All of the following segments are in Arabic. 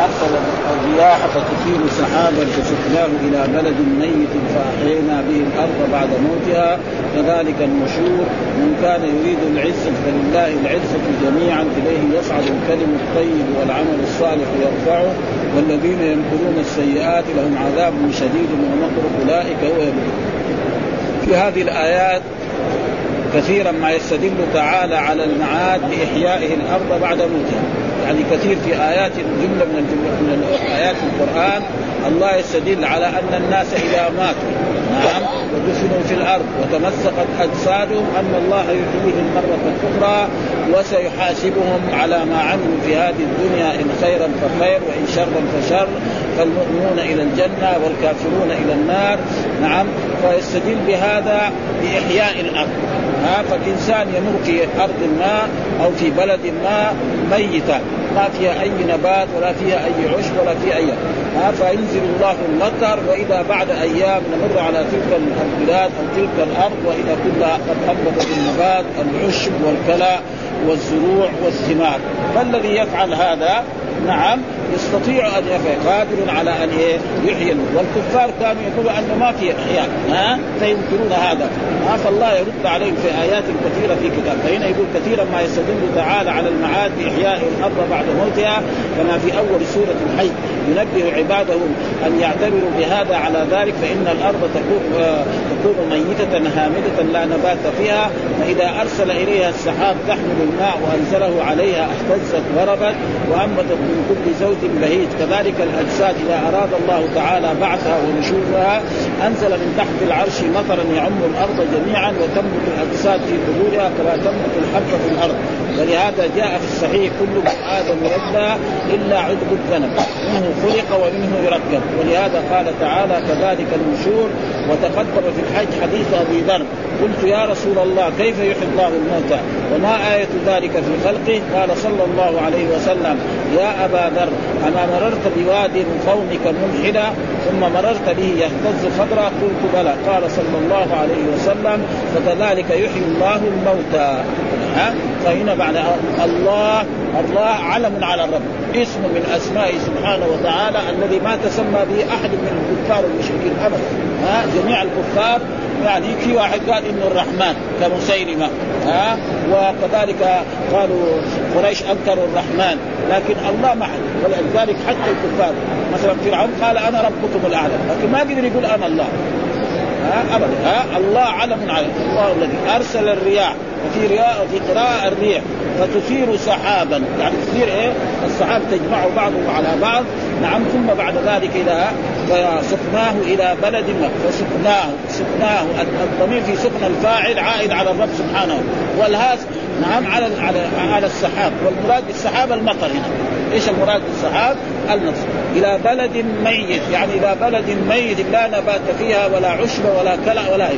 أرسل الرياح فتثير سحابا فسقناه إلى بلد ميت فأحيينا به الأرض بعد موتها. كذلك النشور من كان يريد العزه فلله العزة جميعا إليه يصعد الكلم الطيب والعمل الصالح يرفعه. والذين ينكرون السيئات لهم عذاب شديد ومكر أولئك هو في هذه الآيات كثيرا ما يستدل تعالى على المعاد بإحيائه الأرض بعد موتها. يعني كثير في آيات جملة من الجملة من آيات القرآن الله يستدل على أن الناس إذا ماتوا نعم ودفنوا في الأرض وتمزقت أجسادهم أن الله يحييهم مره أخرى وسيحاسبهم على ما عملوا في هذه الدنيا إن خيرا فخير وإن شرا فشر. فالمؤمنون إلى الجنة والكافرون إلى النار نعم. فيستدل بهذا بإحياء الأرض. ها فالإنسان يمر في أرض ما أو في بلد ما ميته ما فيها أي نبات ولا فيها أي عشب ولا فيها اي ها فينزل الله المطر وإذا بعد أيام نمر على تلك البلاد أو تلك الأرض وإذا كلها قد أنبتت النبات العشب والكلى والزروع والثمار. فالذي يفعل هذا؟ نعم يستطيع أن قادر على أن؟ يحيي والكفار كانوا يقولوا انه ما في إحياء. ها؟ فينكرون هذا. ها فالله يرد عليهم في آيات كثيرة في كتاب فهنا يقول كثيرا ما يستدل تعالى على المعاد بإحياء الأرض بعد موتها كما في أول سورة الحي. ينبه عباده أن يعتبروا بهذا على ذلك فإن الأرض تكون تكون ميتة هامدة لا نبات فيها فإذا أرسل إليها السحاب تحمل الماء وأنزله عليها اهتزت وربت وأنبتت من كل زوج بهيج. كذلك الأجساد إذا أراد الله تعالى بعثها ونشورها أنزل من تحت العرش مطرا يعم الأرض جميعا وتنبت الأجساد في قبورها كما تنبت الحبة في الأرض. ولهذا جاء في الصحيح كل ابن آدم يبدا إلا عذب الذنب. منه خلق ومنه يركب. ولهذا قال تعالى كذلك النشور وتقدم في الحج حديث أبي ذر. قلت يا رسول الله كيف يحيي الله الموتى؟ وما آية ذلك في خلقه؟ قال صلى الله عليه وسلم يا أبا ذر أما مررت بواد قومك ملحدا ثم مررت به يهتز خضرا قلت بلى. قال صلى الله عليه وسلم فكذلك يحيي الله الموتى. ها؟ فهنا بعد الله الله علم على الرب. اسم من اسمائه سبحانه وتعالى الذي ما تسمى به أحد من الكفار المشركين أبدا. ها؟ جميع الكفار يعني في واحد قال إنه الرحمن كمسيلمة. ها؟ وكذلك قالوا قريش انكروا الرحمن. لكن الله معه. ولذلك حتى الكفار. مثلا فرعون قال أنا ربكم الأعلى. لكن ما قدر يقول أنا الله. ها؟ ابدا. ها؟ الله علم على الله الذي أرسل الرياح. وفي رياء وفي قراءة الريح فتثير سحابا. يعني تثير إيه؟ السحاب تجمع بعضه على بعض نعم ثم بعد ذلك إذا فسقناه إلى بلد ما فسقناه سقناه الضمير في سقن الفاعل عائد على الرب سبحانه. والهاز نعم على على على السحاب. والمراد بالسحاب المطر هنا. إيش المراد بالسحاب؟ المطر إلى بلد ميت. يعني إلى بلد ميت لا نبات فيها ولا عشب ولا كلى ولا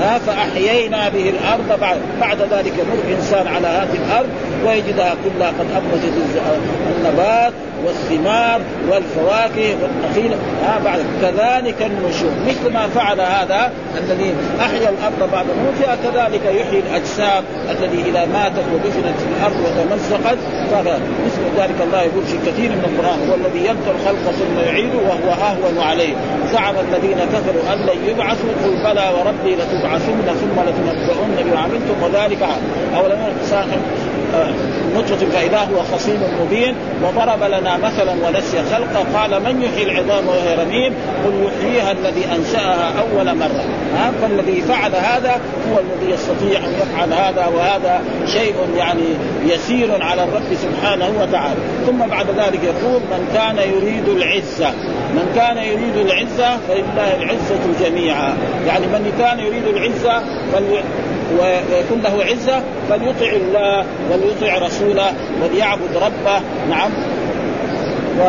ها فأحيينا به الأرض بعد بعد ذلك يمر إنسان على هذه الأرض ويجدها كلها قد انبتت النبات. والثمار والفواكه والنخيل ها بعد. كذلك النشور مثل ما فعل هذا الذي أحيا الأرض بعد موتها كذلك يحيي الأجسام الذي إذا ماتت ودفنت في الأرض وتمزقت. مثل ذلك الله يقول في كثير من القرآن هو الذي يبدا الخلق ثم يعيده وهو آهون عليه. زعم الذين كفروا أن لن يبعثوا قل بلى وربي لتبعثن ثم لتنبؤن بما عملتم وذلك اولم نطفة فإذا هو خصيم مبين وضرب لنا مثلا ونسي خلقه. قال من يحيي العظام وهي رميم؟ قل يحييها الذي أنشأها أول مرة. ها؟ فالذي فعل هذا هو الذي يستطيع أن يفعل هذا وهذا شيء يعني يسير على الرب سبحانه وتعالى. ثم بعد ذلك يقول من كان يريد العزة. من كان يريد العزة فلله العزة جميعا. يعني من كان يريد العزة ويكون له عزة فليطع الله وليطع رسوله وليعبد ربه. نعم. و...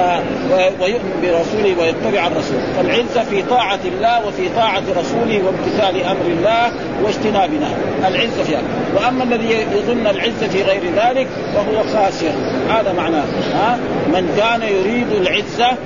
و... ويؤمن برسوله ويتبع الرسول. فالعزة في طاعة الله وفي طاعة رسوله وامتثال أمر الله واجتناب نهيه العزة فيها وأما الذي يظن العزة في غير ذلك فهو خاسر. هذا معناه. ها؟ من كان يريد العزة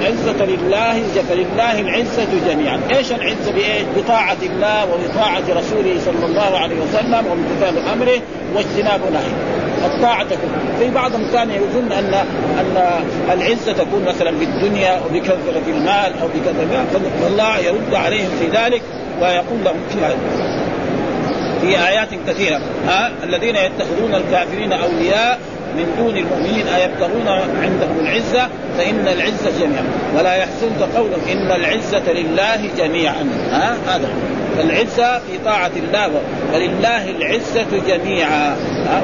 العزة لله فلله العزة جميعا، إيش العزة؟ بإيش؟ بطاعة الله وبطاعة رسوله صلى الله عليه وسلم وامتثال أمره واجتناب نهيه. الطاعة تكون. في بعضهم كان يظن أن أن العزة تكون مثلا بالدنيا أو بكثرة المال أو بكثرة فالله يرد عليهم في ذلك ويقول لهم في في آيات كثيرة. ها؟ الذين يتخذون الكافرين أولياء من دون المؤمنين أيبتغون عندهم العزة؟ فإن العزة جميعا. ولا يحسنك قولهم إن العزة لله جميعا. ها؟ هذا. فالعزة في طاعة الله ولله العزة جميعا.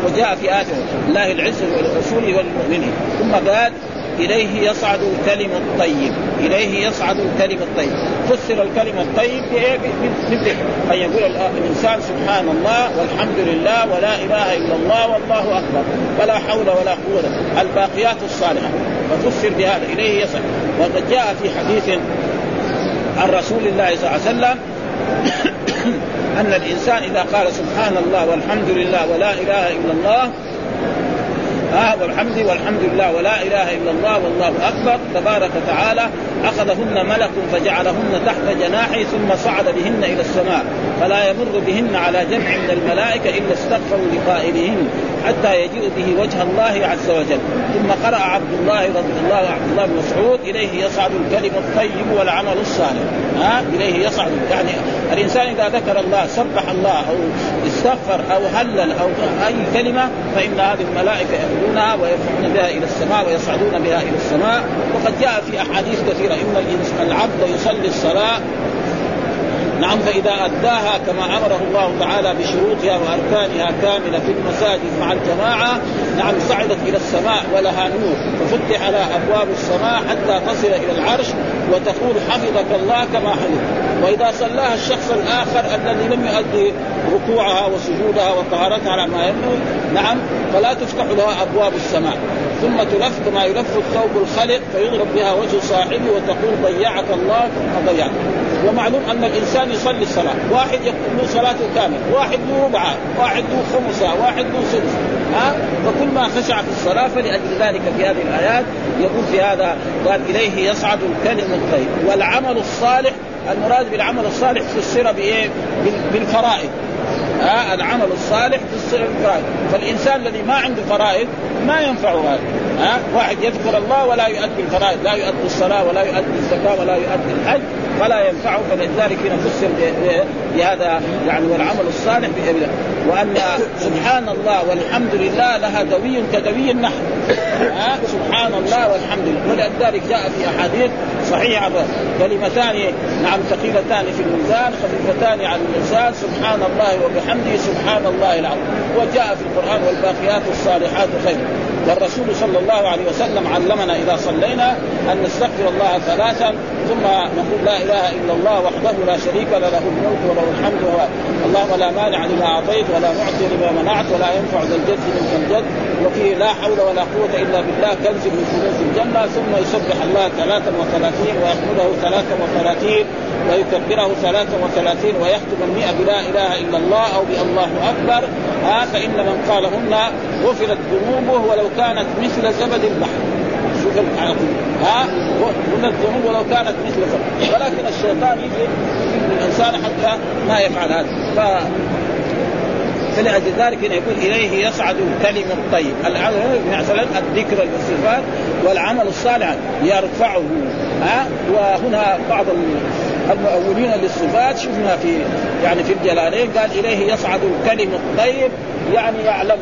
وجاء في آية الله العزة ولرسوله والمؤمنين. ثم قال إليه يصعد الكلم الطيب. إليه يصعد الكلم الطيب. فسر الكلم الطيب بالذكر أن يقول الإنسان سبحان الله والحمد لله ولا إله إلا الله والله أكبر. ولا حول ولا قوة. الباقيات الصالحة. ففسر بهذا. إليه يصعد. وقد جاء في حديث عن رسول الله صلى الله عليه وسلم أن الإنسان إذا قال سبحان الله والحمد لله ولا إله إلا الله ها والحمد والحمد لله ولا إله إلا الله والله أكبر. تبارك وتعالى أخذهن ملك فجعلهن تحت جناحه ثم صعد بهن إلى السماء. فلا يمر بهن على جمع من الملائكة إلا استغفروا لقائلهن. حتى يجيء به وجه الله عز وجل. ثم قرأ عبد الله رضي الله عبد الله بن مسعود إليه يصعد الكلم الطيب والعمل الصالح. ها؟ إليه يصعد يعني الإنسان إذا ذكر الله سبح الله أو استغفر أو هلل أو أي كلمة فإن هذه الملائكة يأخذونها ويرفعون بها إلى السماء ويصعدون بها إلى السماء. وقد جاء في أحاديث كثيرة إن العبد يصلي الصلاة نعم فإذا أداها كما أمره الله تعالى بشروطها وأركانها كاملة في المساجد مع الجماعة نعم صعدت إلى السماء ولها نور ففتح لها أبواب السماء حتى تصل إلى العرش وتقول حفظك الله كما حفظ وإذا صلاها الشخص الآخر الذي لم يؤدي ركوعها وسجودها وطهارتها على ما ينبغي نعم فلا تفتح لها أبواب السماء. ثم تلف كما يلف الثوب الخلق فيضرب بها وجه صاحبه وتقول ضيعك الله كما ضيعك ومعلوم أن الإنسان يصلي الصلاة، واحد له صلاته كاملة، واحد له ربعها، واحد له خمسها، واحد له سدس، ها؟ فكل ما خشع في الصلاة فلأجل ذلك في هذه الآيات يقول في هذا قال إليه يصعد الكلم الطيب، والعمل الصالح المراد بالعمل الصالح فسر بإيه؟ بالفرائض، ها؟ العمل الصالح في الفرائض فالإنسان الذي ما عنده فرائض ما ينفعه هذا. ها؟ واحد يذكر الله ولا يؤدي الفرائض. لا يؤدي الصلاة ولا يؤدي الزكاة ولا يؤدي الحج. فلا ينفعه فلذلك هنا فسر بهذا يعني والعمل الصالح وأن سبحان الله والحمد لله لها دوي كدوي النحل سبحان الله والحمد لله. ولذلك جاء في أحاديث صحيحة. كلمتان نعم ثقيلتان في الميزان خفيفتان على اللسان سبحان الله وبحمده سبحان الله العظيم. وجاء في القرآن والباقيات الصالحات خير. والرسول صلى الله عليه وسلم علمنا إذا صلينا أن نستغفر الله ثلاثا ثم نقول لا إله إلا الله وحده لا شريك له له الملك وله الحمد وهو اللهم لا مانع لما أعطيت ولا معطي لما منعت ولا ينفع ذا الجد منك الجد وفيه لا حول ولا قوة إلا بالله كنز من كنوز الجنة ثم يسبح الله ثلاثا وثلاثين ويحمده ثلاثا وثلاثين ويكبره ثلاثا وثلاثين ويختم المئة بلا إله إلا الله أو بالله أكبر. ها فإن من قالهن غفرت ذنوبه ولو كانت مثل زبد البحر. شوف ها؟ من الذنوب ولو كانت مثل ولكن الشيطان يجي الإنسان حتى ما يفعل هذا. ف فلأجل ذلك يقول إليه يصعد الكلم الطيب مثلا الذكر والصفات والعمل الصالح يرفعه. ها؟ وهنا بعض المؤولين للصفات شفنا في يعني في الجلالين قال إليه يصعد الكلم الطيب يعني يعلم.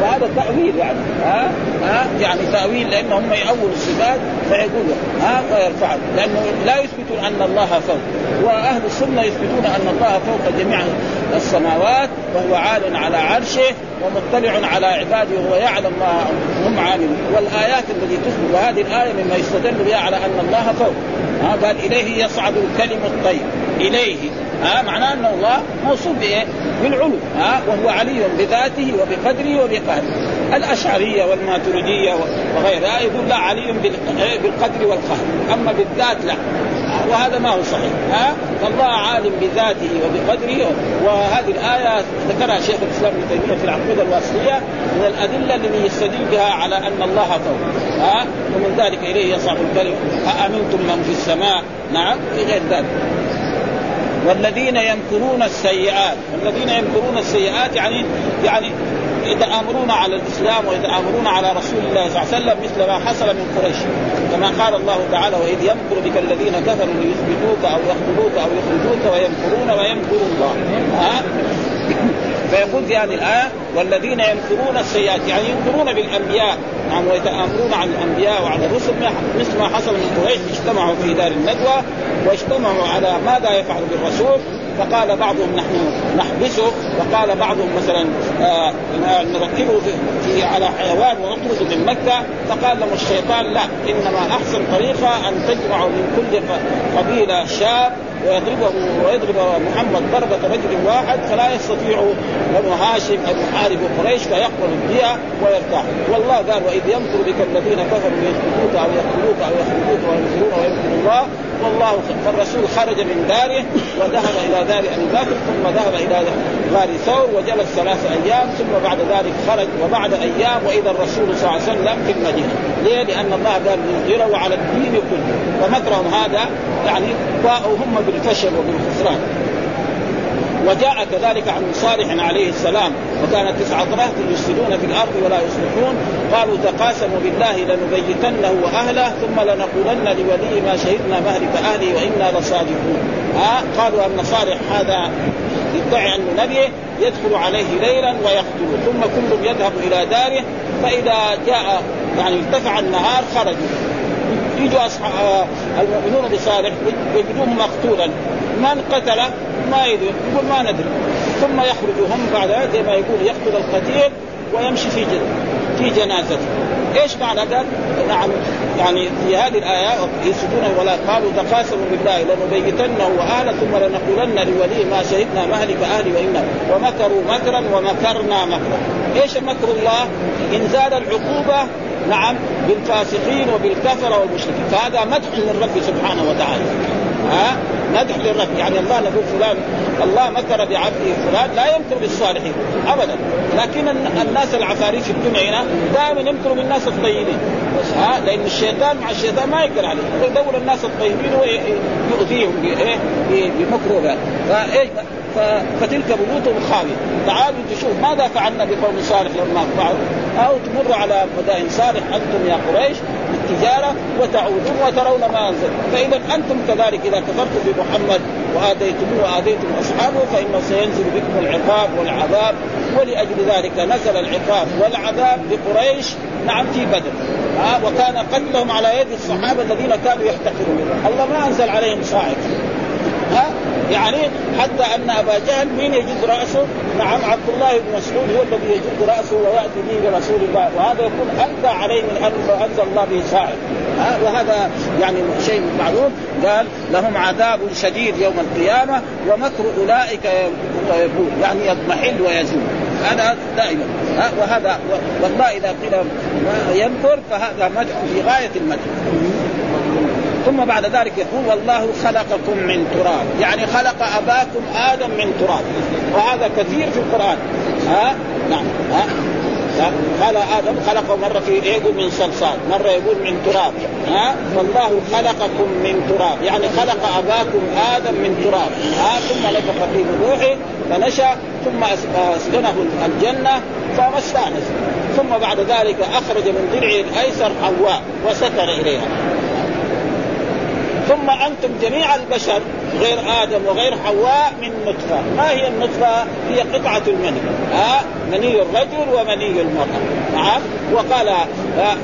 وهذا تأويل يعني. ها؟ ها؟ يعني تأويل لأن هم يأولوا الصفات فيقولوا. ها؟ ويرفعوا لأنه لا يثبتون أن الله فوق. وأهل السنة يثبتون أن الله فوق جميع السماوات وهو عال على عرشه ومطلع على عباده وهو يعلم ما هم عاملون. والآيات التي تثبت وهذه الآية مما يستدل بها على أن الله فوق. ها؟ قال إليه يصعد الكلم الطيب. إليه. ها معناه أن الله موصوف بإيه؟ بالعلو ها وهو علي بذاته وبقدره وبقهره الأشعرية والماتريدية وغيرها يقول لا علي بالقدر والقهر أما بالذات لا. وهذا ما هو صحيح ها فالله عالم بذاته وبقدره. وهذه الآية ذكرها شيخ الإسلام ابن تيمية في العقيدة الواسطية من الأدلة التي يستدل بها على أن الله فوق ها ومن ذلك إليه يصعد الكلم أأمنتم من في السماء؟ نعم في غير ذلك. والذين يمكرون السيئات. والذين يمكرون السيئات يعني يعني يتآمرون على الإسلام ويتآمرون على رسول الله صلى الله عليه وسلم مثل ما حصل من قريش. كما قال الله تعالى وإذ يمكر بك الذين كفروا ليثبتوك أو يقتلوك أو يخرجوك ويمكرون ويمكر الله. ها؟ فيقول في هذه الآية والذين ينكرون السيئات يعني ينكرون بالأنبياء. نعم ويتآمرون على الأنبياء وعلى الرسل مثل ما حصل من قريش اجتمعوا في دار الندوة واجتمعوا على ماذا يفعل بالرسول. فقال بعضهم نحن نحبسه وقال بعضهم مثلا آه نركبه في على حيوان ونطرده من مكة. فقال لهم الشيطان لا إنما أحسن طريقة أن تجمعوا من كل قبيلة شاب ويضربه ويضرب محمد ضربة رجل واحد فلا يستطيع بنو هاشم أن يحاربوا قريش فيقبل الدية ويرتاح. والله قال وإذ يمكر بك الذين كفروا ليثبتوك أو يقتلوك أو يخرجوك وينكرون ويمكر الله والله فالرسول خرج من داره وذهب إلى دار أبي بكر ثم ذهب إلى غار ثور وجلس ثلاث أيام ثم بعد ذلك خرج وبعد أيام وإذا الرسول صلى الله عليه وسلم في المدينة، ليه؟ لأن الله قال ليظهره على الدين كله، فمكرهم هذا يعني هم بالفشل وبالخسران. وجاء كذلك عن صالح عليه السلام وكان تسعة رهط يفسدون في الأرض ولا يصلحون قالوا تقاسموا بالله لنبيتنه وأهله ثم لنقولن لولي ما شهدنا مهلك أهله وإنا لصادقون ها قالوا أن صالح هذا يدعي أنه نبي يدخل عليه ليلا ويقتله ثم كلهم يذهب إلى داره فإذا جاء يعني ارتفع النهار خرجوا يجوا أصحاب المؤمنون بصالح يجدوه مقتولا. من قتله؟ ما يدري يقول ما ندري. ثم يخرج هم بعد زي ما يقول يقتل القتيل ويمشي في في جنازته. إيش معنى قال؟ نعم يعني في هذه الآية يسجدون ولا قالوا تقاسموا بالله لنبيتنه واهله ثم لنقولن لولي ما شهدنا مهلك أهلي وإنا ومكروا مكرا ومكرنا مكرا إيش مكر الله؟ انزال العقوبة نعم بالفاسقين وبالكفرة والمشركين فهذا مدح للرب سبحانه وتعالى ها؟ مدح للرب. يعني الله نقول فلان الله مكر بعبده فلان لا يمكر بالصالحين ابدا. لكن الناس العفاريت في الدنيا هنا دائما يمكروا بالناس الطيبين. ها؟ لأن الشيطان مع الشيطان ما يقدر عليه. يدور الناس الطيبين ويؤذيهم بايه بمكروه. فايش فتلك بيوتهم خاويه تعالوا تشوف ماذا فعلنا بقوم صالح لما فعلوا. أو تمر على مدائن صالح أنتم يا قريش بالتجارة وتعودون وترون ما أنزل. فإذا أنتم كذلك إذا كفرتم بمحمد واذيتموه واذيتم أصحابه فإنه سينزل بكم العقاب والعذاب. ولأجل ذلك نزل العقاب والعذاب لقريش نعم في بدر. وكان قتلهم على يد الصحابة الذين كانوا يحتقرون الله ما أنزل عليهم صاعق ها يعني حتى أن أبا جهل مين يجد رأسه؟ نعم عبد الله بن مسعود هو الذي يجد رأسه ويأتي به لرسول الله وهذا يكون انت عليه من أن أنزل الله به صاعد وهذا يعني شيء معلوم. قال لهم عذاب شديد يوم القيامة ومكر أولئك يبور يعني يضمحل ويزول. هذا دائما. وهذا والله إذا قيل ينكر فهذا مدح في غاية المدح. ثم بعد ذلك يقول والله خلقكم من تراب. يعني خلق أباكم آدم من تراب. وهذا كثير في القرآن. ها؟ نعم. ها؟ قال آدم خلقه مرة في يقول من صلصال مرة يقول من تراب. ها؟ والله خلقكم من تراب. يعني خلق أباكم آدم من تراب. ها؟ ثم نفخ فيه روحه فنشأ ثم أسكنه الجنة فما استانس ثم بعد ذلك أخرج من ضلعه الأيسر حواء وسكن إليها. ثم أنتم جميع البشر غير آدم وغير حواء من نطفة، ما هي النطفة؟ هي قطعة المني، ها؟ آه مني الرجل ومني المرأة، نعم، وقال آه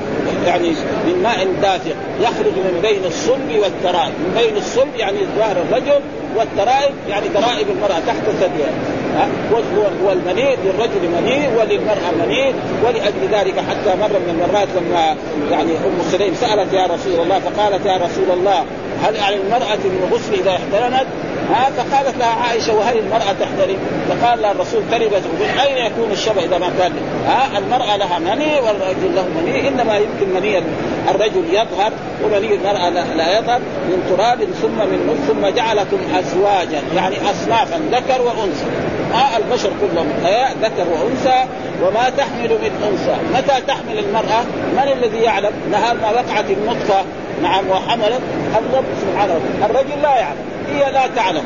يعني من ماء دافق يخرج من بين الصلب والترائب، من بين الصلب يعني ظهر الرجل والترائب يعني ترائب المرأة تحت ثديها، والمني للرجل مني وللمرأة مني ولأجل ذلك حتى مرة من المرات لما يعني أم سليم سألت يا رسول الله فقالت يا رسول الله هل على المرأة من غسل إذا احترمت؟ ها؟ فقالت لها عائشة وهل المرأة تحترم؟ فقال لها الرسول تربت من أين يكون الشبه إذا ما كان؟ ها؟ المرأة لها مني والرجل له مني إنما يمكن مني الرجل يظهر ومني المرأة لا يظهر من تراب ثم من ثم جعلكم أزواجا يعني أصنافا ذكر وأنثى. ها البشر كلهم ذكر وأنثى وما تحمل من أنثى. متى تحمل المرأة؟ من الذي يعلم؟ نهار ما وقعت النطفة نعم وحملت الرب سبحانه وتعالى. الرجل لا يعلم هي لا تعلم.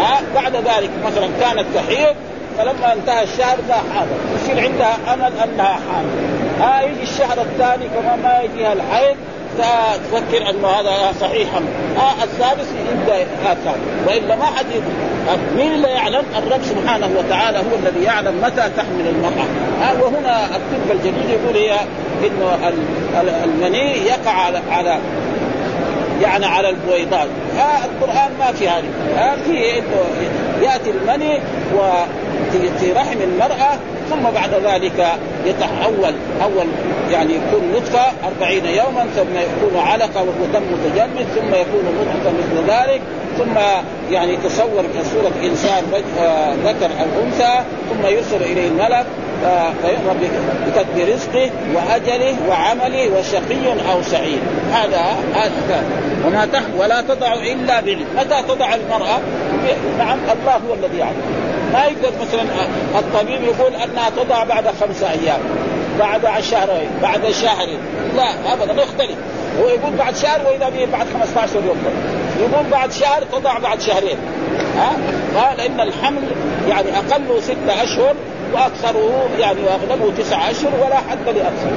ها بعد ذلك مثلا كانت تحيض فلما انتهى الشهر لا حاضر. يصير عندها أمل أنها حامل. ها يجي الشهر الثاني كمان ما يجيها الحيض تفكر انه هذا صحيح آه الثالث يبدا هكذا وإلا ما حد مين اللي يعلم؟ الرب سبحانه وتعالى هو الذي يعلم متى تحمل المرأة. آه وهنا الطب الجديد يقول هي إنه المني يقع على على يعني على البويضات. آه القرآن ما في هذه. آه في إنه يأتي المني وفي رحم المرأة ثم بعد ذلك يتحول اول يعني يكون نطفة أربعين يوما ثم يكون علقة وهو دم متجمد ثم يكون نطفة مثل ذلك ثم يعني تصور كصورة إنسان آه، ذكر أو أنثى ثم يرسل إليه الملك فيؤمر بكتب رزقه وأجله وعمله وشقي أو سعيد. هذا هذا وما ولا تضع إلا بعلم. متى تضع المرأة؟ نعم الله هو الذي يعلم. ما يقدر مثلا الطبيب يقول أنها تضع بعد خمسة أيام بعد شهرين بعد شهر لا ابدا يختلف. هو يقول بعد شهر وإذا به بعد 15 يوم. يقول بعد شهر تضع بعد شهرين. ها؟ لأن الحمل يعني اقله ستة أشهر وأكثره يعني وأغلبه تسعة أشهر ولا حد لاكثر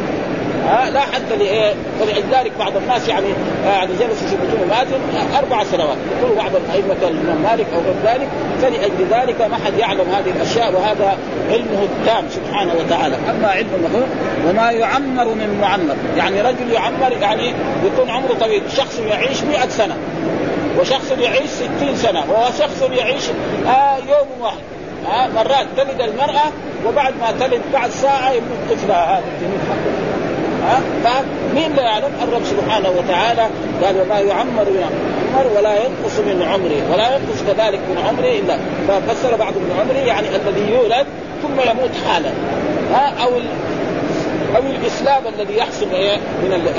ها لا حتى لايه فلذلك بعض الناس يعني يعني جلسوا في بطون ماتم أربع سنوات. يقول بعض الأئمة الإمام مالك أو غير ذلك فلأجل ذلك ما حد يعلم هذه الأشياء وهذا علمه التام سبحانه وتعالى. أما علم المخلوق وما يعمر من معمر. يعني رجل يعمر يعني يكون عمره طويل. شخص يعيش 100 سنة وشخص يعيش 60 سنة وشخص يعيش آه يوم واحد. آه مرات تلد المرأة وبعد ما تلد بعد ساعة يموت طفلها هذا. فمين لا يعلم؟ الرب سبحانه وتعالى. قال وما يعمر يعمر ولا ينقص من عمره ولا ينقص كذلك من عمره إلا. ففسر بعض من عمره يعني الذي يولد ثم يموت حالا. ها؟ أو أو الإسلام الذي يحصل من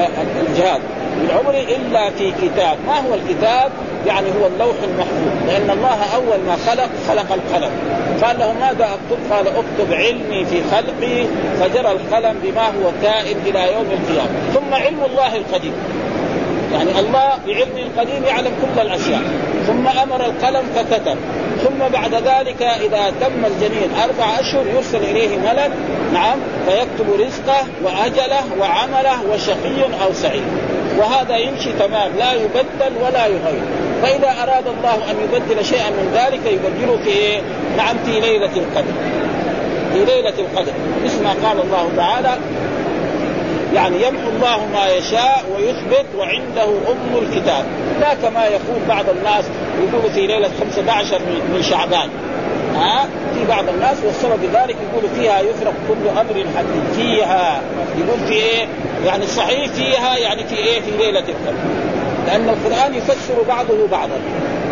الجهاد. من عمره إلا في كتاب. ما هو الكتاب؟ يعني هو اللوح المحفوظ. لأن الله أول ما خلق خلق القلم. قال له ماذا أكتب؟ قال أكتب علمي في خلقي فجرى القلم بما هو كائن إلى يوم القيامة. ثم علم الله القديم. يعني الله بعلمه القديم يعلم كل الأشياء. ثم أمر القلم فكتب. ثم بعد ذلك إذا تم الجنين أربع أشهر يرسل إليه ملك نعم فيكتب رزقه وأجله وعمله وشقي أو سعيد. وهذا يمشي تمام لا يبدل ولا يغير. فإذا أراد الله أن يبدل شيئا من ذلك يبدله في إيه؟ نعم في ليلة القدر. في ليلة القدر. مثل ما قال الله تعالى يعني يمحو الله ما يشاء ويثبت وعنده أم الكتاب. لا كما يقول بعض الناس يقول في ليلة 15 من شعبان. ها؟ في بعض الناس والسبب ذلك يقول فيها يفرق كل أمر حكيم فيها. يقول في إيه؟ يعني الصحيح فيها يعني في إيه؟ في ليلة القدر. لأن القرآن يفسر بعضه بعضا.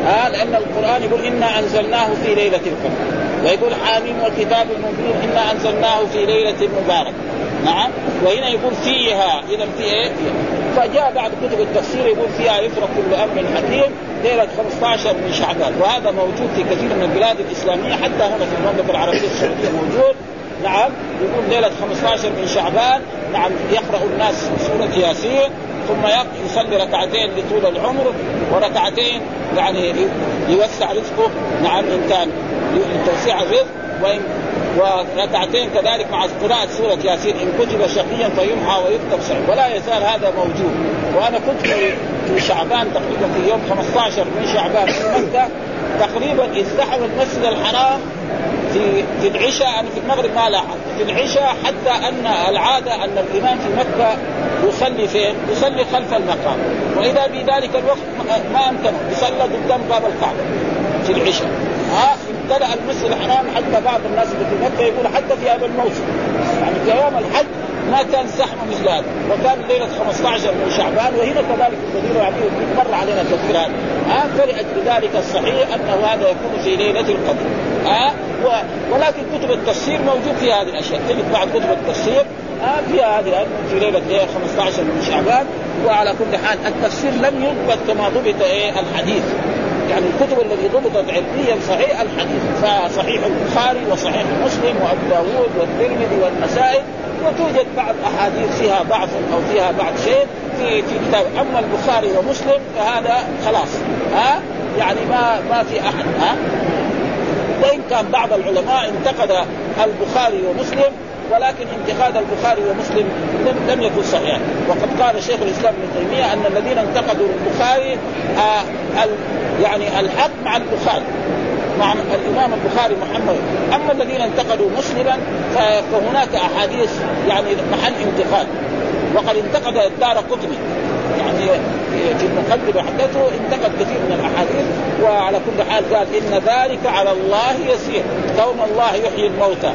ها؟ لأن القرآن يقول إنا أنزلناه في ليلة القدر. ويقول حاميم والكتاب المبين إنا أنزلناه في ليلة مباركه نعم؟ وهنا يقول فيها إذا في إيه؟ فجاء بعض كتب التفسير يقول فيها يفرق كل أمر حكيم ليلة 15 من شعبان. وهذا موجود في كثير من البلاد الإسلامية حتى هنا في المملكة العربية السعودية موجود. نعم؟ يقول ليلة 15 من شعبان. نعم يقرأ الناس سورة ياسين. ثم يصلي ركعتين لطول العمر وركعتين يعني يوسع رزقه نعم ان كان لتوسيع الرزق وان وركعتين كذلك مع قراءة سورة ياسين إن كتب شقيا فيمحى ويكتب سعيد ولا يزال هذا موجود. وأنا كنت في شعبان تقريبا في يوم 15 من شعبان في مكة تقريبا ازدحم المسجد الحرام في في العشاء أنا في المغرب ما لاحظ في العشاء حتى أن العادة أن الإمام في مكة يصلي فين؟ يصلي خلف المقام. وإذا بذلك الوقت ما امكنه يصلى قدام باب الكعبة. في العشاء. ها؟ امتلأ المسجد الحرام حتى بعض الناس اللي في مكة يقول حتى في هذا الموسم. يعني في أيام الحج ما كان زحمة مثل هذا. وكان ليلة 15 من شعبان وهنا كذلك الكثير يعني مر علينا التفسير هذا. ها؟ فلأجل ذلك الصحيح أنه هذا يكون في ليلة القدر. ها. ولكن كتب التفسير موجود في هذه الأشياء. تجد بعض كتب التفسير في هذه في ليلة 15 من شعبان وعلى كل حال التفسير لم يضبط كما ضبط إيه الحديث. يعني الكتب التي ضبطت علميا صحيح الحديث. فصحيح البخاري وصحيح مسلم وأبو داود والترمذي والنسائي وتوجد بعض أحاديث فيها ضعف أو فيها بعض شيء في في كتاب. أما البخاري ومسلم فهذا خلاص. ها؟ يعني ما ما في أحد. ها؟ وإن كان بعض العلماء انتقد البخاري ومسلم ولكن انتقاد البخاري ومسلم لم, لم يكن صحيحا. وقد قال شيخ الإسلام ابن تيمية أن الذين انتقدوا البخاري آه يعني الحق مع البخاري مع الإمام البخاري محمد. أما الذين انتقدوا مسلما فهناك أحاديث يعني محل انتقاد. وقد انتقد الدار قطني. يعني في المقدمه حدثه انتقد كثير من الأحاديث. وعلى كل حال قال إن ذلك على الله يسير. كون الله يحيي الموتى.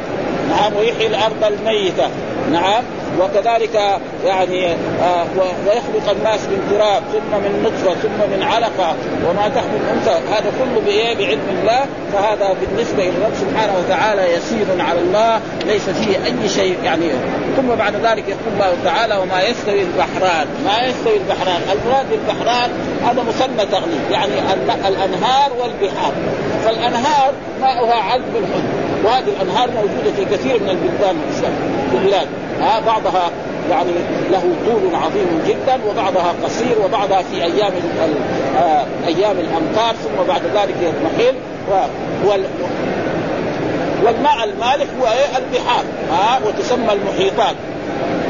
نعم ويحيي الأرض الميتة. نعم وكذلك يعني آه ويخلق الناس من تراب ثم من نطفة ثم من علقة وما تحمل انثى هذا كله بإيه؟ بعلم الله. فهذا بالنسبة للرب سبحانه وتعالى يسير على الله. ليس فيه أي شيء يعني. ثم بعد ذلك يقول الله تعالى وما يستوي البحران ما يستوي البحران. المراد بالبحران هذا مثنى تغليب يعني الأنهار والبحار. فالأنهار ماؤها عذب الحب. وهذه الأنهار موجودة في كثير من البلدان في البلاد. ها بعضها يعني له طول عظيم جدا وبعضها قصير وبعضها في أيام آه أيام الأمطار ثم بعد ذلك يضمحل وال والماء المالح هو إيه؟ البحار. ها وتسمى المحيطات.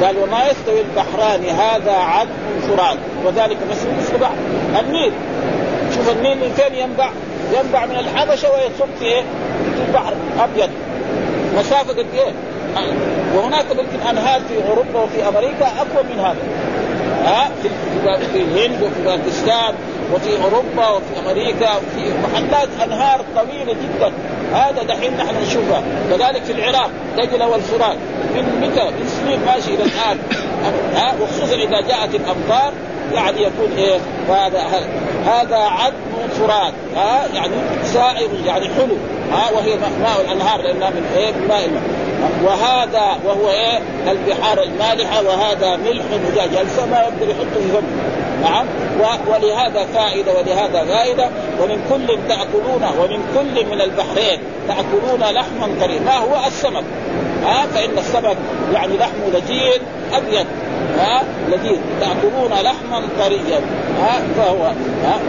قال وما يستوي البحران هذا عذب فرات. وذلك مثل مثل النيل. شوف النيل من فين ينبع؟ ينبع من الحبشة ويصب في إيه؟ البحر أبيض مسافه قد إيه؟ وهناك يمكن انهار في أوروبا وفي أمريكا أقوى من هذا. ها في في الهند وفي باكستان وفي أوروبا وفي أمريكا وفي محلات أنهار طويلة جدا. هذا دحين نحن نشوفها كذلك في العراق دجله والفرات من متى؟ من سنين ماشي إلى الآن. ها وخصوصا إذا جاءت الأمطار يعني يكون إيه هذا هذا عدم فرات ها يعني سائر يعني حلو. ها وهي ماء الأنهار لأنها من إيه ماء. الماء وهذا وهو إيه؟ البحار المالحة وهذا ملح مجاج. الفم ما يقدر يحطه في فمه. نعم؟ ولهذا فائدة ولهذا فائدة ومن كل تأكلون ومن كل من البحرين تأكلون لحما طريا ما هو؟ السمك. ها؟ فإن السمك يعني لحمه لذيذ أبيض. ها لذيذ تأكلون لحما طريا ها فهو ها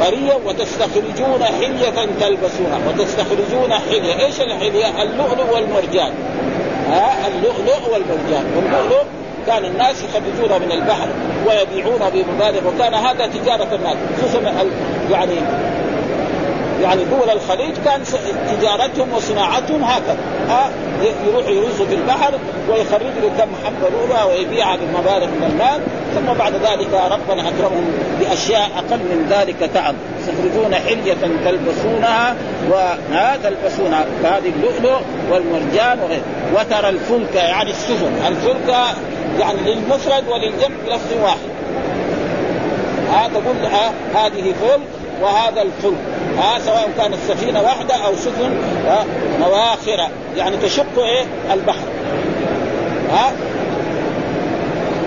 طريا وتستخرجون حلية تلبسونها وتستخرجون حلية. إيش الحلية؟ اللؤلؤ والمرجان ها اللؤلؤ والمرجان. واللؤلؤ كان الناس يخرجونه من البحر ويبيعونه بمبالغ وكان هذا تجارة الناس. خصوصا يعني يعني دول الخليج كان تجارتهم وصناعتهم هكذا. ها يروح يرز في البحر ويخرج له كم حبة لؤلؤه ويبيعها بمبالغ من المال. ثم بعد ذلك ربنا أكرمهم بأشياء أقل من ذلك تعب. يخرجون حلية تلبسونها وها تلبسونها كهذه اللؤلؤ والمرجان وغيره. وترى الفلك يعني السفن. الفلك يعني للمفرد وللجمع لفظ واحد. ها تقول هذه فلك وهذا الفلك ها سواء كانت سفينة واحدة أو سفن مواخرة. يعني تشق إيه؟ البحر. ها؟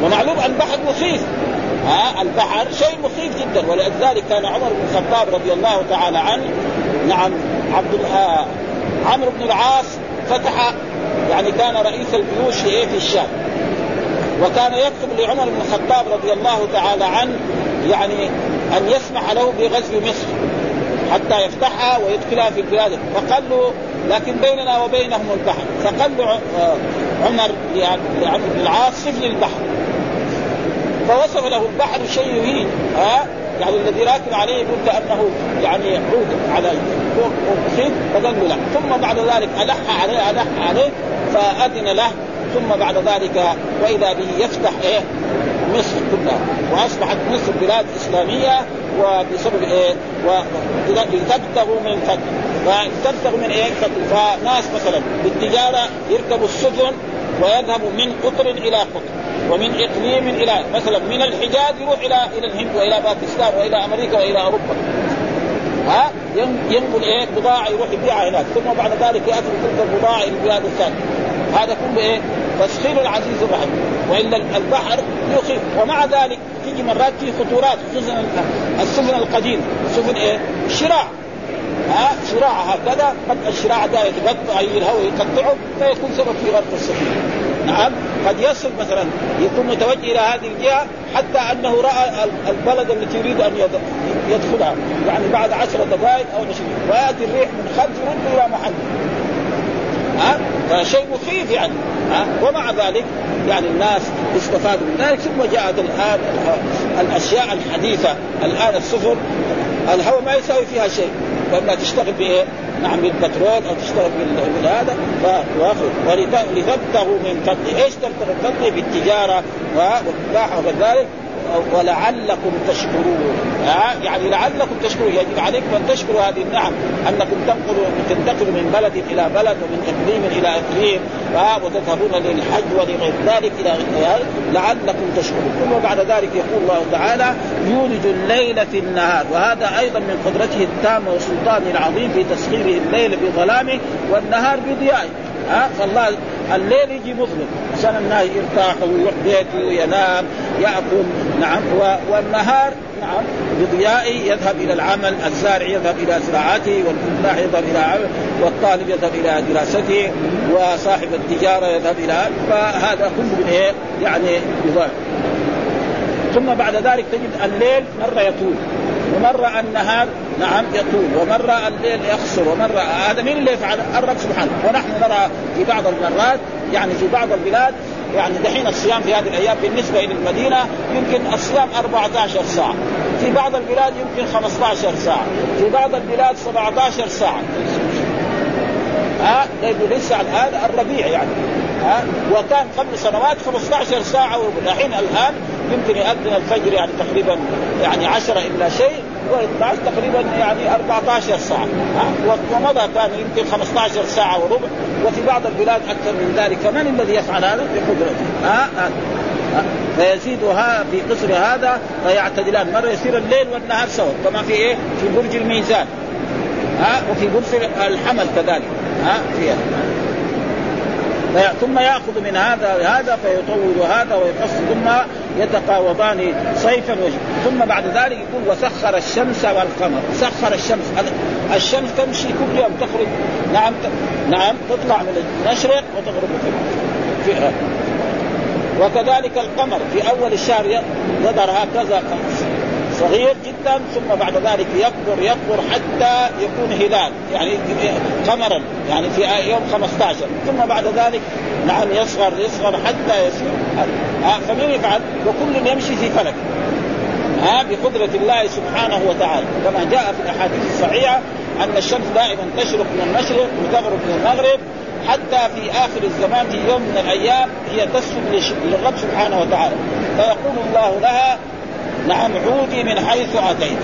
ومعلوم البحر مخيف. ها البحر شيء مخيف جدا. ولذلك كان عمر بن الخطاب رضي الله تعالى عنه نعم عبد عمرو بن العاص فتح يعني كان رئيس الجيوش في إيه؟ في الشام. وكان يكتب لعمر بن الخطاب رضي الله تعالى عنه يعني أن يسمح له بغزو مصر حتى يفتحها ويدخلها في بلاده فقال له لكن بيننا وبينهم البحر. فقال له آه، عمر لعمرو بن العاص سفل البحر. فوصف له البحر شيء يهين ها؟ يعني الذي راكب عليه يقول كأنه يعني عود على مخيط فقال له لا. ثم بعد ذلك ألح عليه ألح عليه فأذن له. ثم بعد ذلك وإذا به يفتح إيه؟ مصر كلها وأصبحت مصر بلاد إسلامية وبسبب إيه؟ لتبتغوا من فضل. فتبتغوا من إيه؟ فضل. فناس مثلا بالتجارة يركبوا السفن ويذهبوا من قطر إلى قطر ومن إقليم إلى مثلا من الحجاز يروح إلى إلى الهند وإلى باكستان وإلى أمريكا وإلى أوروبا. ها؟ ينقل إيه؟ بضاعة يروح يبيعها هناك ثم بعد ذلك يأتي تلك البضاعة إلى البلاد الثانية. هذا كله إيه؟ تسخير العزيز الرحيم. والا البحر يخيف ومع ذلك تيجي مرات في خطورات خصوصا السفن القديم. سفن إيه؟ شراع. ها؟ شراع هكذا. قد الشراع ده يتقطع الهواء يقطعه فيكون سبب في غرق السفينة. نعم؟ قد يصل مثلا يكون متوجه إلى هذه الجهة حتى أنه رأى البلد التي يريد أن يدخلها. يعني بعد عشر دقائق أو عشرين. ويأتي الريح من خلف يرد إلى محله ها؟ فشيء مخيف يعني ها؟ ومع ذلك يعني الناس استفادوا من ذلك ثم جاءت الآن الأشياء الحديثة الآن السفن الهواء ما يساوي فيها شيء. لانها تشتغل بإيه؟ نعم بالبترول أو تشتغل بالهذا ولتبتغوا من فضله، إيش تبتغوا من فضله؟ بالتجاره والفلاحه وكذلك ولعلكم تشكرون. يعني لعلكم تشكرون. يجب عليكم أن تشكروا هذه النعم. أنكم تنقلوا تنتقلوا من بلد إلى بلد ومن إقليم إلى إقليم. وتذهبون للحج ولغير ذلك إلى لعلكم تشكرون. ثم بعد ذلك يقول الله تعالى يولج الليل في النهار. وهذا أيضا من قدرته التامة وسلطانه العظيم في تسخيره الليل بظلامه والنهار بضيائه. ها؟ فالله الليل يجي مظلم. عشان الناس يرتاحوا ويروح بيته وينام يأكل. نعم. والنهار نعم بضيائه يذهب إلى العمل الزارع يذهب إلى زراعته والفلاح يذهب إلى عمل والطالب يذهب إلى دراسته وصاحب التجارة يذهب إلى فهذا كله من إيه؟ يعني يضاعف. ثم بعد ذلك تجد الليل مرة يطول ومرة النهار نعم يطول. ومرة الليل يقصر ومرة هذا مين اللي يفعل؟ الرب سبحانه. ونحن نرى في بعض المرات يعني في بعض البلاد يعني دحين الصيام في هذه الأيام بالنسبة إلى المدينة يمكن الصيام 14 ساعة. في بعض البلاد يمكن 15 ساعة. في بعض البلاد 17 ساعة. ها؟ طيب لسه الآن الربيع يعني. ها؟ وكان قبل سنوات 15 ساعة والحين الآن يمكن يؤذن الفجر يعني تقريبا يعني 10 إلا شيء. و12 تقريبا يعني 14 ساعة. ومضى كان يمكن 15 ساعة وربع. وفي بعض البلاد أكثر من ذلك. فمن الذي يفعل هذا؟ بقدرته ها؟ فيزيدها في قصر هذا فيعتدلان مرة يصير الليل والنهار سوا. كما في إيه؟ في برج الميزان. ها؟ وفي برج الحمل كذلك. ها؟ فيها ثم يأخذ من هذا هذا فيطول هذا ويقص. ثم يتقاوضان صيفا وشتاء ثم بعد ذلك يقول وسخر الشمس والقمر. سخر الشمس. الشمس تمشي كل يوم تخرج. نعم نعم تطلع من المشرق وتغرب في وكذلك القمر في أول الشهر يظهر هكذا صغير جدا ثم بعد ذلك يكبر يكبر حتى يكون هلال يعني قمرا يعني في يوم 15 ثم بعد ذلك نعم يصغر يصغر حتى يصير ها فمن يفعل؟ وكل يمشي في فلك. ها بقدرة الله سبحانه وتعالى. كما جاء في الأحاديث الصحيحة أن الشمس دائما تشرق من المشرق وتغرب من المغرب حتى في آخر الزمان في يوم من الأيام هي تسجد للرب سبحانه وتعالى. فيقول الله لها نعم عودي من حيث أتيت.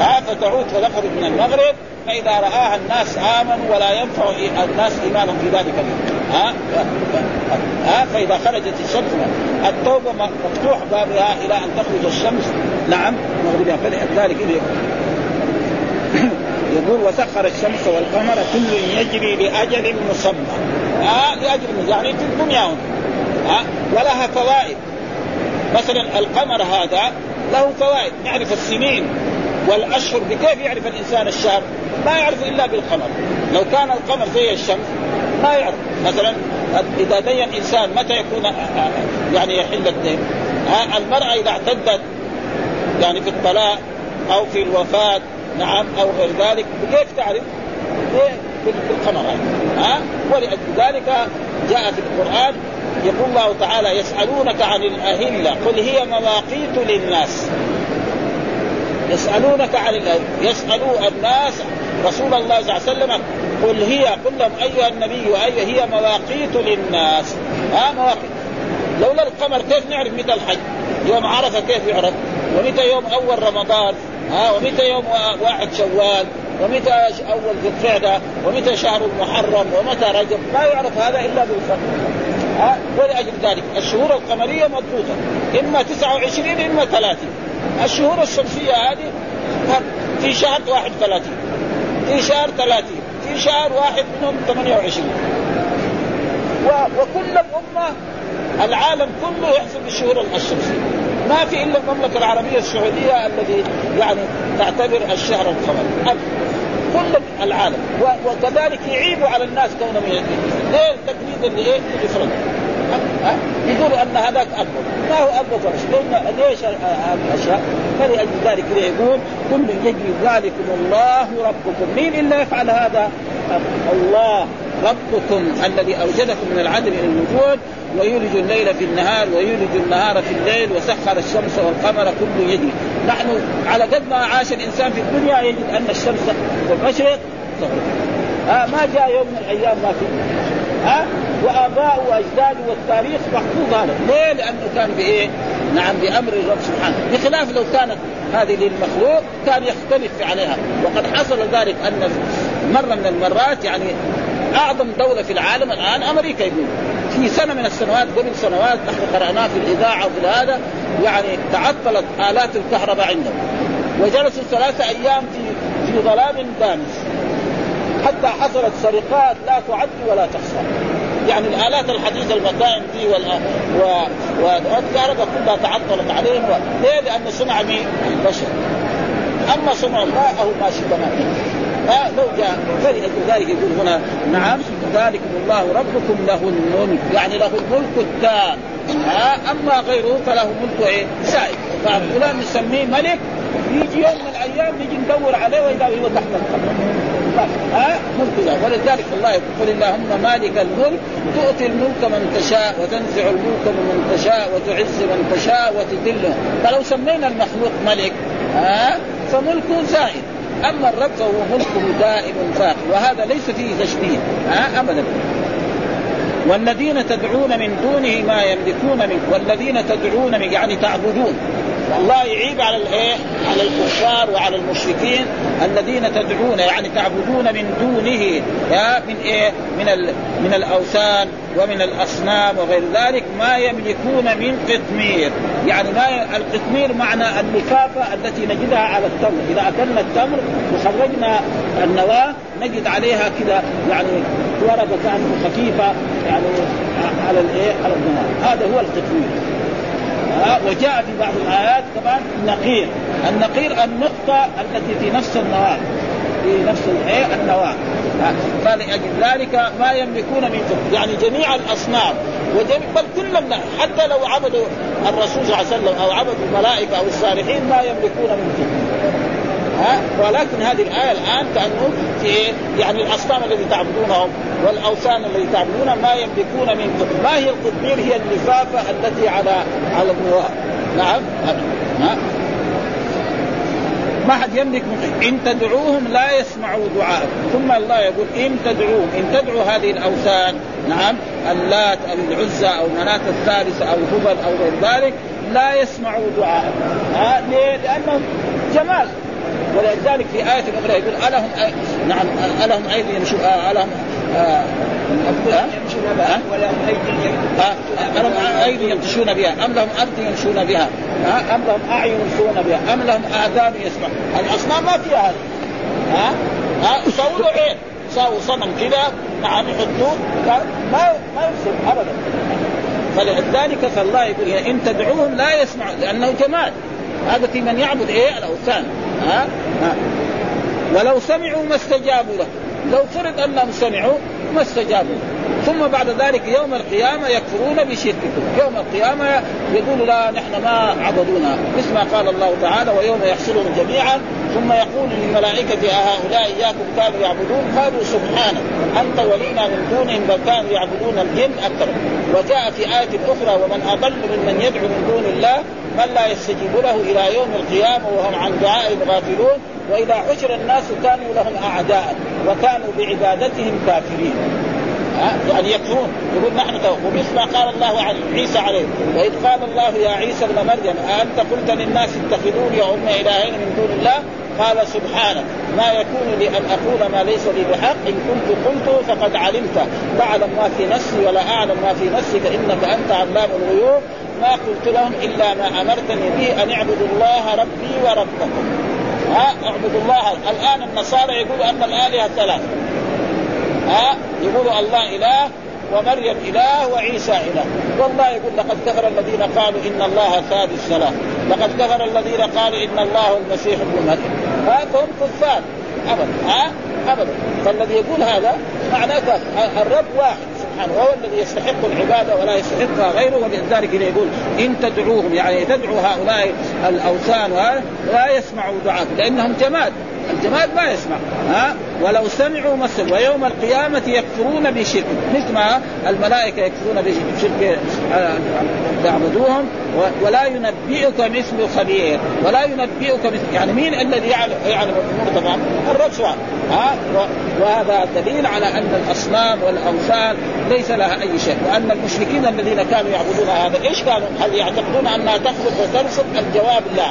ها فتعود فتخرج من المغرب فإذا رآها الناس آمنوا ولا ينفع الناس ايمانهم في ذلك اليوم. ها؟ ها؟ فإذا خرجت الشمس التوبة مفتوح بابها إلى أن تخرج الشمس. نعم مغربها فلذلك يقول وسخر الشمس والقمر كل يجري لأجل مسمى. ها؟ لأجل يعني في الدنيا ها؟ ولها فوائد. مثلا القمر هذا له فوائد نعرف السنين والأشهر بكيف يعرف الإنسان الشهر؟ ما يعرف إلا بالقمر. لو كان القمر زي الشمس ما يعرف. مثلا إذا دين إنسان متى يكون يعني يحل الدين؟ المرأة إذا اعتدت يعني في الطلاق أو في الوفاة نعم أو غير ذلك كيف تعرف؟ بالقمر ها؟ ولأجل ذلك جاء في القرآن يقول الله تعالى يسألونك عن الأهلة قل هي مواقيت للناس. يسألونك عن الأهلة يسألوا الناس رسول الله صلى الله عليه وسلم قل هي قل لهم أيها النبي وأي هي مواقيت للناس. ها مواقيت. لولا القمر كيف نعرف متى الحج؟ يوم عرفة كيف يعرف؟ ومتى يوم أول رمضان؟ ها ومتى يوم واحد شوال؟ ومتى أول ذي القعدة؟ ومتى شهر المحرم؟ ومتى رجب؟ ما يعرف هذا إلا بالقمر ها ولاجل ذلك. الشهور القمرية مضبوطة. إما 29 إما 30 الشهور الشمسية هذه في شهر 31 في شهر 30 في شهر واحد منهم 28 وكل الأمة العالم كله يحسب بالشهور الشمسية. ما في إلا المملكة العربية السعودية الذي يعني تعتبر الشهر القمري. كل العالم. وكذلك يعيبوا على الناس كونهم ليه التقليد اللي إيه؟ اللي يفرض ها؟ يقولوا أن هذاك اكبر ما هو اكبر فرش ليش هذه الأشياء؟ فلأجل ذلك يقول كل يجري ذلكم الله ربكم. مين الا يفعل هذا؟ الله. ربكم الذي أوجدكم من العدل إلى الوجود ويولج الليل في النهار ويولج النهار في الليل وسخر الشمس والقمر كل يجري نحن على قد ما عاش الإنسان في الدنيا يجد أن الشمس في المشرق آه ما جاء يوم من الأيام ما في. ها آه وآباء وأجداد والتاريخ محفوظ هذا ليه؟ لأنه كان بإيه؟ نعم بأمر الرب سبحانه. بخلاف لو كانت هذه للمخلوق كان يختلف عليها. وقد حصل ذلك أن مرة من المرات يعني أعظم دولة في العالم الآن أمريكا يقول. في سنة من السنوات قبل سنوات نحن قرأناه في الإذاعة وفي هذا يعني تعطلت آلات الكهرباء عندهم. وجلسوا ثلاثة أيام في في ظلام دامس حتى حصلت سرقات لا تعد ولا تحصى يعني الآلات الحديثة المطاعم دي وال والكهرباء كلها تعطلت عليهم. ليه؟ لأنه صنع مين؟ البشر. أما صنع الله ماشي تماما ها لو جاء فلذلك يقول هنا نعم ذلكم الله ربكم له الملك. يعني له الملك التام. أما غيره فله ملك إيه؟ سائد ففلان نسميه ملك يجي يوم من الأيام نجي ندور عليه واذا هو تحت القبر ها؟ ملك ولذلك الله يقول اللهم مالك الملك تؤتي الملك من تشاء وتنزع الملك من تشاء وتعز من تشاء وتذل. فلو سمينا المخلوق ملك ها؟ فملكه زائد. أما الرب فهو ملكه دائم باق وهذا ليس فيه تشبيه ها؟ ابدا. والذين تدعون من دونه ما يملكون من والذين تدعون من يعني تعبدون والله يعيب على الايه؟ على الكفار وعلى المشركين الذين تدعون يعني تعبدون من دونه يا من إيه؟ من من الأوثان ومن الأصنام وغير ذلك ما يملكون من قطمير، يعني ما القطمير معنى اللفافة التي نجدها على التمر، إذا أكلنا التمر وخرجنا النواة نجد عليها كذا يعني ورقه كانت خفيفة يعني على الإيه؟ على النواه، هذا هو. ها؟ وجاء في بعض الآيات كمان نقير النقير النقطة التي في نفس النواة. في نفس الإيه؟ النواة. فلأجل ذلك ما يملكون من فضل يعني جميع الأصنام وجميع بل كل الناس حتى لو عبدوا الرسول صلى الله عليه وسلم أو عبدوا الملائكة أو الصالحين ما يملكون من فضل ها؟ ولكن هذه الآية الآن كأنه في يعني الأصنام الذي تعبدونهم والأوثان الذي تعبدونها ما يملكون من ما هي القطمير؟ هي اللفافه التي على على النواه نعم. ها؟ ما حد يملك إن تدعوهم لا يسمعوا دعاء ثم الله يقول إن تدعوهم. إن تدعوا هذه الأوثان نعم اللات أو العزى أو مناة الثالثه أو هبل أو غير ذلك لا يسمعوا دعاء ها؟ ليه؟ لأنهم جمال. ولذلك في آية أخرى يقول ألهم أي... نعم ألهم أيدي يمشون آه ألهم آه ألهم أيدي يمشون بها أم لهم أرض يمشون بها؟ أم لهم أعين يمشون بها؟ أم لهم آذان يسمع؟ الأصنام ما فيها هذا. ها ها سووا له عين. سووا صنم كذا نعم يحطوه ما ما يفسد أبدا. فلذلك فالله يقول إن تدعوهم لا يسمعون لأنه جمال. هذا في من يعبد إيه؟ الأوثان. ها؟ ها. ولو سمعوا ما استجابوا له. لو فرض أنهم سمعوا ما استجابوا ثم بعد ذلك يوم القيامة يكفرون بشرككم. يوم القيامة يقول لا نحن ما عبدونا. مثل ما قال الله تعالى ويوم يحشرهم جميعا ثم يقول للملائكة أهؤلاء إياكم كانوا يعبدون؟ قالوا سبحانك أنت ولينا من دونهم بل كانوا يعبدون الجن أكثر. وجاء في آية أخرى ومن أضل ممن يدعو من دون الله من لا يستجيب له إلى يوم القيامة وهم عن دعائهم غافلون؟ وإذا حشر الناس كانوا لهم أعداء وكانوا بعبادتهم كافرين. يعني يكفرون. يقول نحن ومثل ما قال الله عن عيسى عليه. وإذ قال الله يا عيسى ابن مريم أأنت قلت للناس اتخذوني وام إلهين من دون الله؟ قال سبحانك. ما يكون لي أن أقول ما ليس لي بحق. إن كنت قلته فقد علمت. تعلم ما في نفسي ولا أعلم ما في نفسك إنك أنت علام الغيوب. ما قلت لهم إلا ما أمرتني به أن اعبدوا الله ربي وربكم. ها اعبدوا الله. الآن النصارى يقولوا أن الآلهة ثلاثة ها يقولوا الله إله ومريم إله وعيسى إله. والله يقول لقد كفر الذين قالوا إن الله ثالث ثلاث. لقد كفر الذين قالوا إن الله المسيح ابن مريم. فهم كفار. ابدا ها ابدا. فالذي يقول هذا معناه الرب واحد. سبحانه وهو الذي يستحق العبادة ولا يستحقها غيره ولذلك يقول إن تدعوهم يعني تدعو هؤلاء الأوثان لا يسمعوا دعاءكم لأنهم جماد. الجماد ما يسمع. ها؟ ولو سمعوا مسل ويوم القيامة يكفرون بشرك. مثل ما الملائكة يكفرون بشرك آه، يعبدوهم. ولا ينبئك مثل خبير. ولا ينبئك مثل يعني مين الذي يعلم يعلم الأمور؟ تمام؟ الرب سبحانه ها وهذا دليل على أن الأصنام والأوثان ليس لها أي شيء. وأن المشركين الذين كانوا يعبدون هذا إيش كانوا؟ هل يعتقدون أنها تخلق وترزق؟ الجواب لا.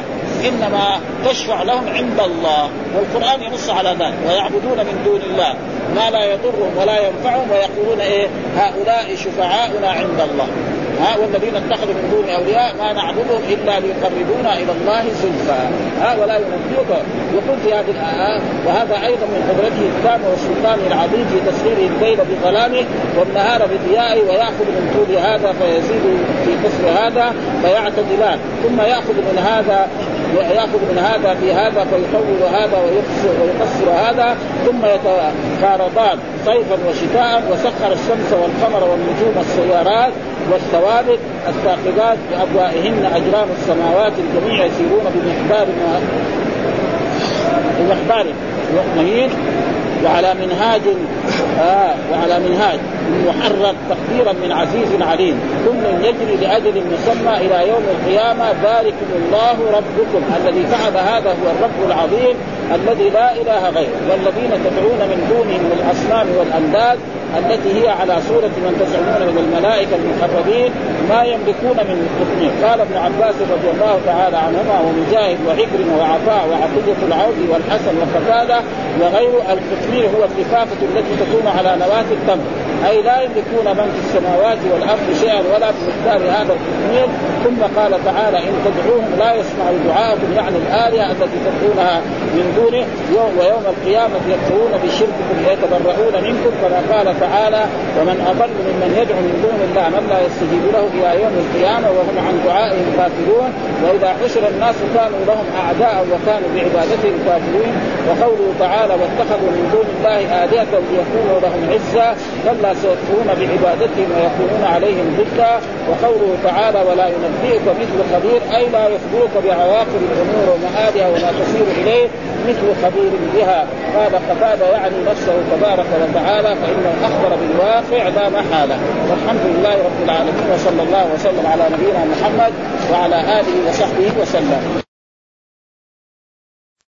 انما تشفع لهم عند الله. والقرآن ينص على ذلك. ويعبدون من دون الله. ما لا يضرهم ولا ينفعهم ويقولون إيه؟ هؤلاء شفعاؤنا عند الله. ها والذين اتخذوا من دون أولياء ما نعبدهم إلا ليقربونا إلى الله زلفى. ها ولا ينبئك. يقول في هذه الآية وهذا أيضا من قدرته التامه وسلطانه العظيم في تسخيره الليل بظلامه والنهار بضيائه ويأخذ من طول هذا فيزيد في قصر هذا فيعتدلان ثم يأخذ من هذا ياخذ من هذا في هذا فيطول هذا ويقصر ويقصر هذا ثم يتقاربان صيفا وشتاء وسخر الشمس والقمر والنجوم والسيارات والثوابت الساقطات بأضوائهن أجرام السماوات الجميع يسيرون بمقدار بمقدار مهين. وعلى منهاج آه وعلى منهاج. محرك تقديرا من عزيز عليم. كل يجري لأجل مسمى إلى يوم القيامة. ذلكم الله ربكم الذي فعل هذا هو الرب العظيم الذي لا إله غيره. والذين تدعون من دونه من الأصنام والأنداد التي هي على صورة من تزعمون من الملائكة المقربين ما يملكون من قطمير قال ابن عباس رضي الله تعالى عنهما ومجاهد وعكرم وعطاء وعطية العود والحسن وقتادة وغير القطمير هو اللفافة التي تكون على نواة التمر. أي لا يملكون من في السماوات والأرض شيئا ولا بمقدار هذا التكميل ثم قال تعالى إن تدعوهم لا يسمعوا دعاءكم يعني الآلهة التي تدعونها من دونه. ويوم القيامة يكفرون بشرككم ويتبرؤون منكم كما قال تعالى ومن أضل ممن يدعو من دون الله من لا يستجيب له إلى يوم القيامة وهم عن دعائهم كافرون وإذا حشر الناس كانوا لهم أعداء وكانوا بعبادتهم كافرين. وقوله تعالى واتخذوا من دون الله آلهة ليكونوا لهم عزا كلا سيكفرون بعبادتهم ويكونون عليهم ضدا وقوله تعالى ولا ينبئك مثل خبير أي لا يخبرك بعواقب الأمور ومآلها وما تسير إليه مثل خبير بها. قال قتادة يعني نفسه تبارك وتعالى فإنه أخبر بالواقع لا محالة. والحمد لله رب العالمين وصلى الله وسلم على نبينا محمد وعلى آله وصحبه وسلم.